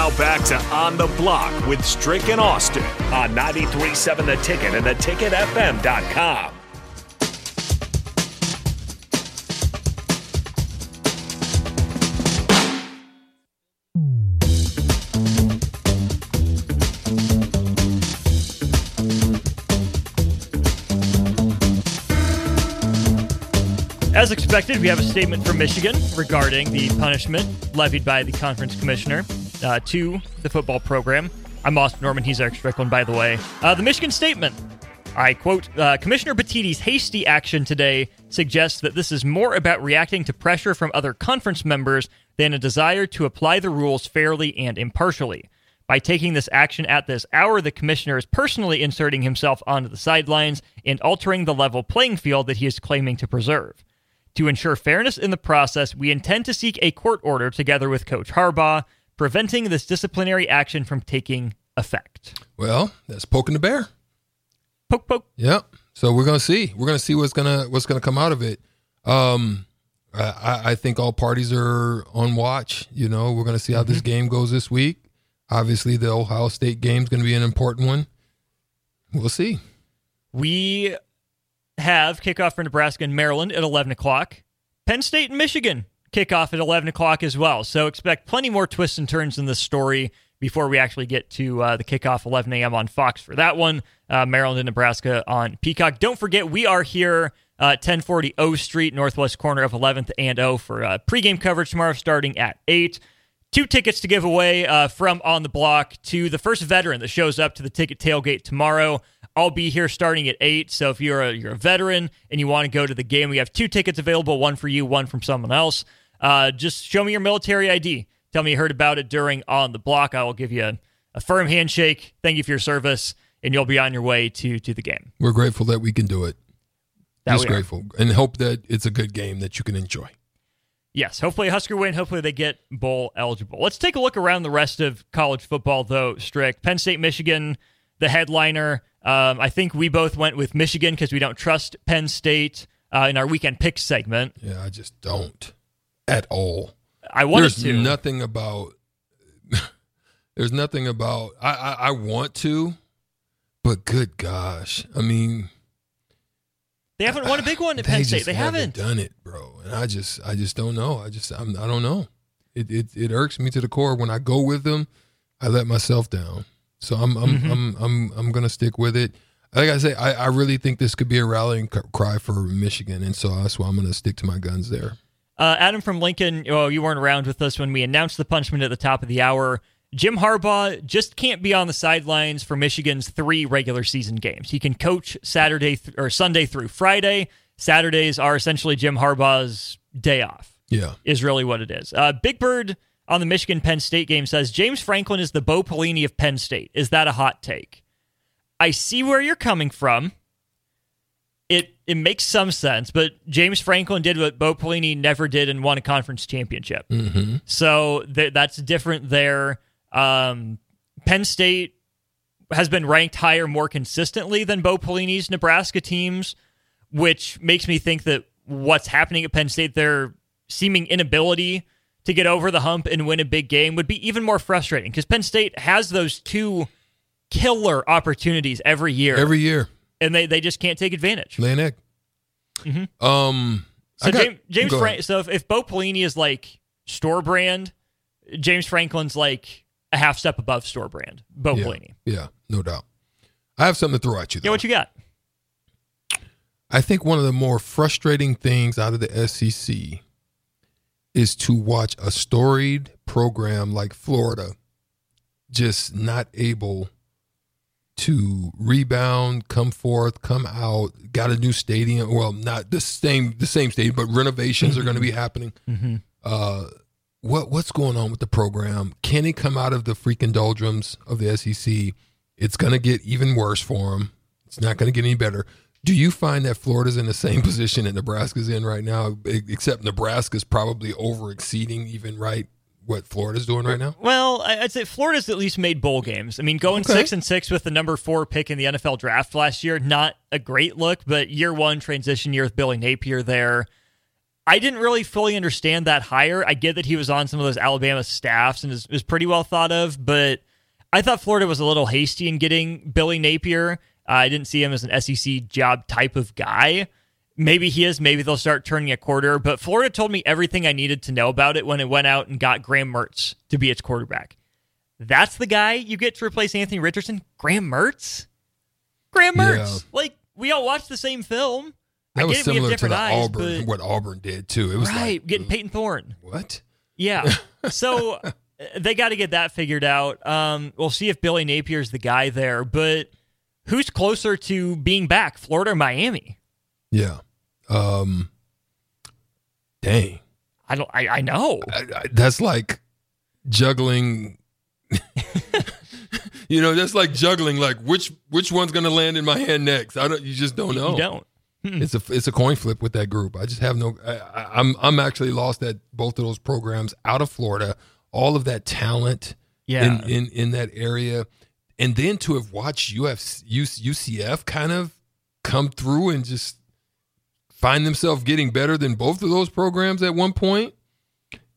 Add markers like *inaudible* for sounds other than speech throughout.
Now back to On the Block with Strick and Austin on 93.7 The Ticket and theticketfm.com. As expected, we have a statement from Michigan regarding the punishment levied by the conference commissioner uh, to the football program. I'm Austin Norman. He's Eric Strickland, by the way. Uh, the Michigan statement. I quote uh, Commissioner Petitti's hasty action today suggests that this is more about reacting to pressure from other conference members than a desire to apply the rules fairly and impartially. By taking this action at this hour, the commissioner is personally inserting himself onto the sidelines and altering the level playing field that he is claiming to preserve. To ensure fairness in the process, we intend to seek a court order together with Coach Harbaugh, preventing this disciplinary action from taking effect. Well, that's poking the bear. Poke, poke. Yep. So we're gonna see. We're gonna see what's gonna what's gonna come out of it. Um, I, I think all parties are on watch. You know, we're gonna see how mm-hmm. this game goes this week. Obviously, the Ohio State game is going to be an important one. We'll see. We have kickoff for Nebraska and Maryland at 11 o'clock. Penn State and Michigan kickoff at 11 o'clock as well. So expect plenty more twists and turns in this story before we actually get to uh, the kickoff 11 a.m. on Fox for that one. Uh, Maryland and Nebraska on Peacock. Don't forget, we are here uh, 1040 O Street, northwest corner of 11th and O for uh, pregame coverage tomorrow starting at 8. Two tickets to give away uh, from On the Block to the first veteran that shows up to the ticket tailgate tomorrow. I'll be here starting at eight. So if you're a you're a veteran and you want to go to the game, we have two tickets available, one for you, one from someone else. Uh, just show me your military ID. Tell me you heard about it during on the block. I will give you a, a firm handshake. Thank you for your service, and you'll be on your way to to the game. We're grateful that we can do it. That Just grateful, and hope that it's a good game that you can enjoy. Yes, hopefully Husker win. Hopefully they get bowl eligible. Let's take a look around the rest of college football, though. Strick Penn State, Michigan, the headliner. Um, I think we both went with Michigan because we don't trust Penn State uh, in our weekend pick segment. Yeah, I just don't at all. I wanted to. there's to. nothing about. *laughs* there's nothing about. I, I I want to, but good gosh, I mean. They haven't won a big one at *sighs* Penn State. They haven't. haven't done it, bro. And I just, I just don't know. I just, I'm, I don't know. It, it, it irks me to the core. When I go with them, I let myself down. So I'm I'm mm-hmm. I'm I'm I'm gonna stick with it. Like I say, I, I really think this could be a rallying cry for Michigan, and so that's why I'm gonna stick to my guns there. Uh, Adam from Lincoln, oh, you weren't around with us when we announced the punishment at the top of the hour. Jim Harbaugh just can't be on the sidelines for Michigan's three regular season games. He can coach Saturday th- or Sunday through Friday. Saturdays are essentially Jim Harbaugh's day off. Yeah, is really what it is. Uh, Big Bird on the Michigan Penn State game says James Franklin is the Bo Pelini of Penn State. Is that a hot take? I see where you're coming from. It it makes some sense, but James Franklin did what Bo Pelini never did and won a conference championship. Mm-hmm. So th- that's different there. Um, Penn State has been ranked higher more consistently than Bo Pelini's Nebraska teams, which makes me think that what's happening at Penn State, their seeming inability to get over the hump and win a big game would be even more frustrating because Penn State has those two killer opportunities every year. Every year. And they, they just can't take advantage. Lay an egg. Mm-hmm. Um, so got, James, James Frank, so if, if Bo Pelini is like store brand, James Franklin's like a half step above store brand. Bo yeah, Pelini. yeah, no doubt. I have something to throw at you. Though. Yeah, what you got? I think one of the more frustrating things out of the SEC is to watch a storied program like Florida just not able to rebound, come forth, come out. Got a new stadium. Well, not the same the same stadium, but renovations are going to be happening. Mm-hmm. Uh, what what's going on with the program? Can it come out of the freaking doldrums of the SEC? It's going to get even worse for them. It's not going to get any better. Do you find that Florida's in the same *laughs* position that Nebraska's in right now, except Nebraska's probably over exceeding even right what Florida's doing right now? Well, I'd say Florida's at least made bowl games. I mean, going Okay. six and six with the number four pick in the NFL draft last year, not a great look, but year one transition year with Billy Napier there. I didn't really fully understand that hire. I get that he was on some of those Alabama staffs and is, is pretty well thought of, but I thought Florida was a little hasty in getting Billy Napier. Uh, I didn't see him as an SEC job type of guy. Maybe he is. Maybe they'll start turning a quarter. But Florida told me everything I needed to know about it when it went out and got Graham Mertz to be its quarterback. That's the guy you get to replace Anthony Richardson? Graham Mertz? Graham Mertz. Yeah. Like, we all watched the same film. I That was we have similar to eyes, Auburn, what Auburn did too. It was right. like, getting Payton Thorne. what? Yeah. *laughs* So uh, they got to get that figured out. Um, we'll see if Billy Napier's the guy there, but who's closer to being back, Florida or Miami? Yeah. Um. Dang. I don't. I, I know. I, I, that's like juggling. *laughs* you know, that's like juggling. Like which which one's going to land in my hand next? I don't. You just don't know. You don't. It's a it's a coin flip with that group. I just have no. I, I, I'm I'm actually lost at both of those programs out of Florida. All of that talent Yeah. in in in that area, and then to have watched UF, UCF kind of come through and just find themselves getting better than both of those programs at one point.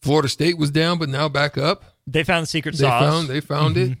Florida State was down, but now back up. They found the secret They sauce. found they found it. Mm-hmm.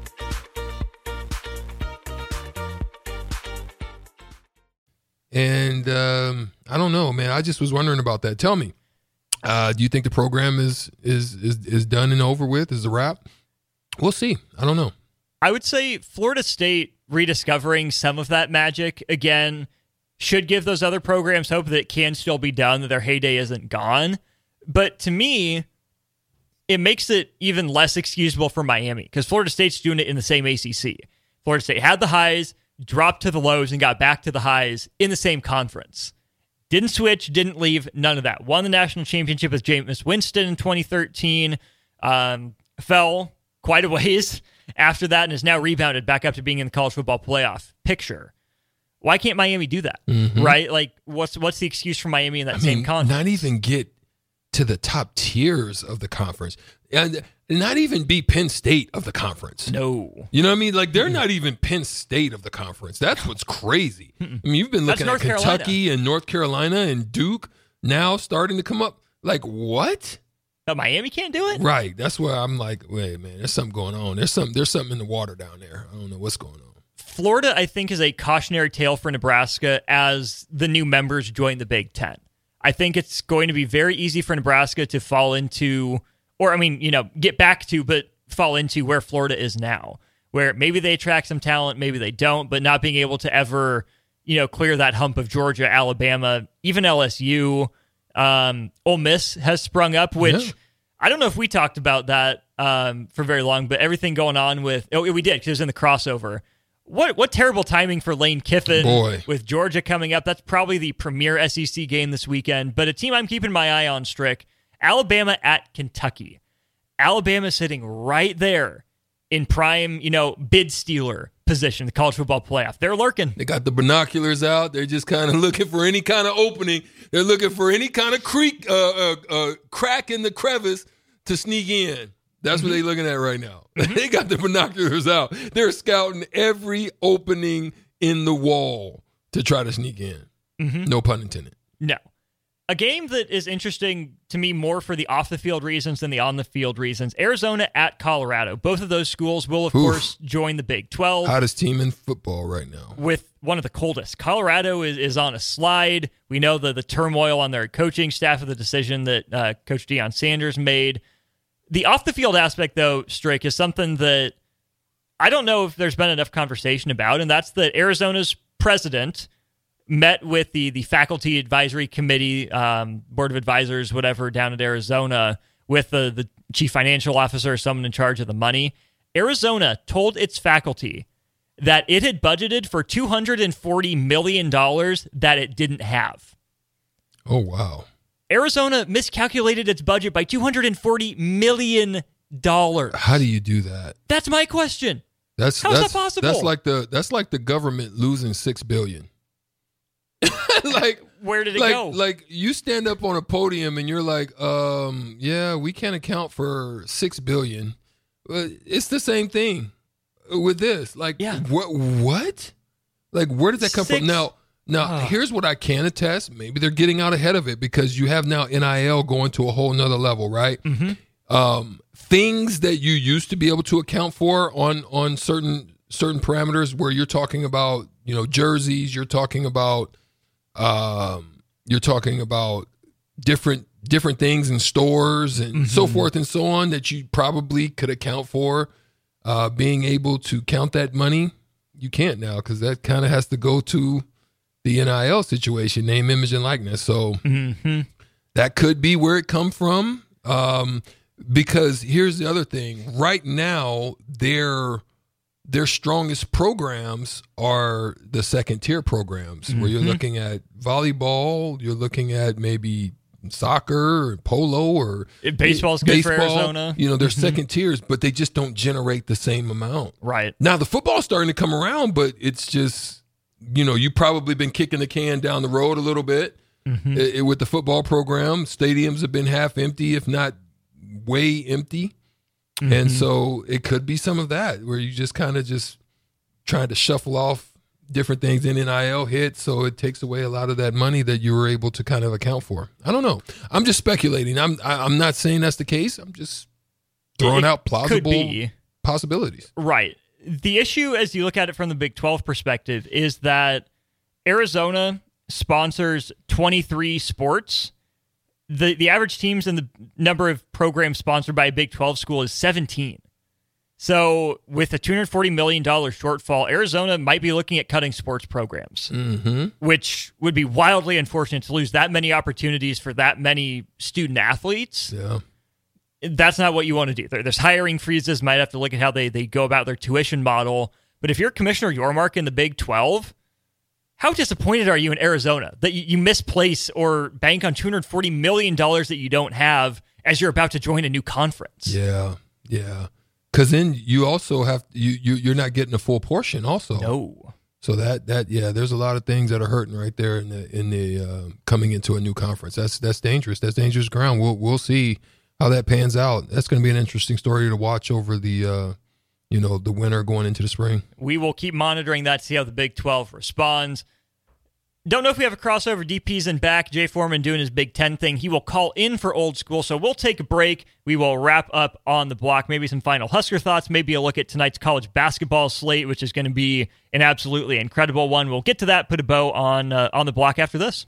And um, I don't know, man. I just was wondering about that. Tell me, uh, do you think the program is is is is done and over with? Is the wrap? We'll see. I don't know. I would say Florida State rediscovering some of that magic again should give those other programs hope that it can still be done, that their heyday isn't gone. But to me, it makes it even less excusable for Miami because Florida State's doing it in the same ACC. Florida State had the highs, dropped to the lows, and got back to the highs in the same conference. Didn't switch, didn't leave, none of that. Won the national championship with Jameis Winston in 2013. Um, fell quite a ways *laughs* after that and has now rebounded back up to being in the college football playoff picture. Why can't Miami do that? Right? Like, what's what's the excuse for Miami in that I same mean, conference? not even get to the top tiers of the conference, and not even be Penn State of the conference. no. You know what I mean? Like they're not even Penn State of the conference. That's what's crazy. I mean, you've been That's looking at North Kentucky and North Carolina and Duke now starting to come up. Like what? But Miami can't do it? Right. That's where I'm like, wait, man, there's something going on. There's something. There's something in the water down there. I don't know what's going on. Florida, I think, is a cautionary tale for Nebraska as the new members join the Big Ten. I think it's going to be very easy for Nebraska to fall into, or I mean, you know, get back to, but fall into where Florida is now, where maybe they attract some talent, maybe they don't, but not being able to ever, you know, clear that hump of Georgia, Alabama, even LSU. Um, Ole Miss has sprung up, which Yeah. I don't know if we talked about that um, for very long, but everything going on with, oh, we did because it was in the crossover what what terrible timing for Lane Kiffin Boy. with Georgia coming up. That's probably the premier SEC game this weekend. But a team I'm keeping my eye on, Strick, Alabama at Kentucky. Alabama sitting right there in prime, you know, bid stealer position, the college football playoff. They're lurking. They got the binoculars out. They're just kind of looking for any kind of opening. They're looking for any kind of creek, uh, uh, uh, crack in the crevice to sneak in. That's what mm-hmm. they're looking at right now. *laughs* Mm-hmm. they got the binoculars out. They're scouting every opening in the wall to try to sneak in. Mm-hmm. No pun intended. No. A game that is interesting to me more for the off the field reasons than the on the field reasons. Arizona at Colorado. Both of those schools will, of Oof. course, join the Big 12 Hottest team in football right now. with one of the coldest. Colorado is, is on a slide. We know the, the turmoil on their coaching staff of the decision that uh, Coach Deion Sanders made. The off the field aspect, though, Strick, is something that I don't know if there's been enough conversation about, and that's that Arizona's president met with the the faculty advisory committee, um, board of advisors, whatever, down at Arizona with the the chief financial officer, someone in charge of the money. Arizona told its faculty that it had budgeted for two hundred and forty million dollars that it didn't have. Oh wow. Arizona miscalculated its budget by two hundred and forty million dollars. How do you do that? That's my question. That's How's that possible? That's like the that's like the government losing six billion. *laughs* like Where did it like go? like you stand up on a podium and you're like, um, yeah, we can't account for six billion. But it's the same thing with this. Like, Yeah. what what? Like, where did that come Six- from? Now, now Ah. here's what I can attest. Maybe they're getting out ahead of it because you have now NIL going to a whole nother level, right? Mm-hmm. um, things that you used to be able to account for on on certain certain parameters where you're talking about you know jerseys you're talking about um, you're talking about different different things in stores and so forth and so on that you probably could account for uh, being able to count that money you can't now because that kind of has to go to the nil situation name image and likeness so Mhm. that could be where it come from um, because here's the other thing right now their their strongest programs are the second tier programs where you're looking at volleyball you're looking at maybe soccer or polo or It- baseball's good for baseball. Arizona. you know they're second tiers but they just don't generate the same amount right. now the football's starting to come around, but it's just you know you've probably been kicking the can down the road a little bit I- I- with the football program. Stadiums have been half empty, if not way empty, and mm-hmm. so it could be some of that where you just kind of just trying to shuffle off different things in NIL hit, so it takes away a lot of that money that you were able to kind of account for. I don't know. I'm just speculating. I'm I, I'm not saying that's the case. I'm just throwing It out plausible possibilities. Right. The issue, as you look at it from the Big 12 perspective, is that Arizona sponsors 23 sports. The, the average teams and the number of programs sponsored by a Big 12 school is 17. So, with a $240 million shortfall, Arizona might be looking at cutting sports programs, Mm-hmm. which would be wildly unfortunate to lose that many opportunities for that many student athletes Yeah. That's not what you want to do. There, there's hiring freezes. Might have to look at how they, they go about their tuition model. But if you're Commissioner Yormark in the Big 12, how disappointed are you in Arizona that you, you misplace or bank on $240 million that you don't have as you're about to join a new conference? Yeah, yeah. Because then you also have you you you're not getting a full portion also. No. So that that yeah, there's a lot of things that are hurting right there in the in the uh, coming into a new conference. That's that's dangerous. That's dangerous ground. We'll we'll see how that pans out. That's going to be an interesting story to watch over the uh, you know the winter going into the spring. We will keep monitoring that, see how the Big 12 responds. Don't know if we have a crossover. DP's in back. Jay Foreman doing his Big Ten thing. He will call in for old school. So we'll take a break. We will wrap up on the block. Maybe some final Husker thoughts. Maybe a look at tonight's college basketball slate, which is going to be an absolutely incredible one. We'll get to that. Put a bow on uh, on the block after this.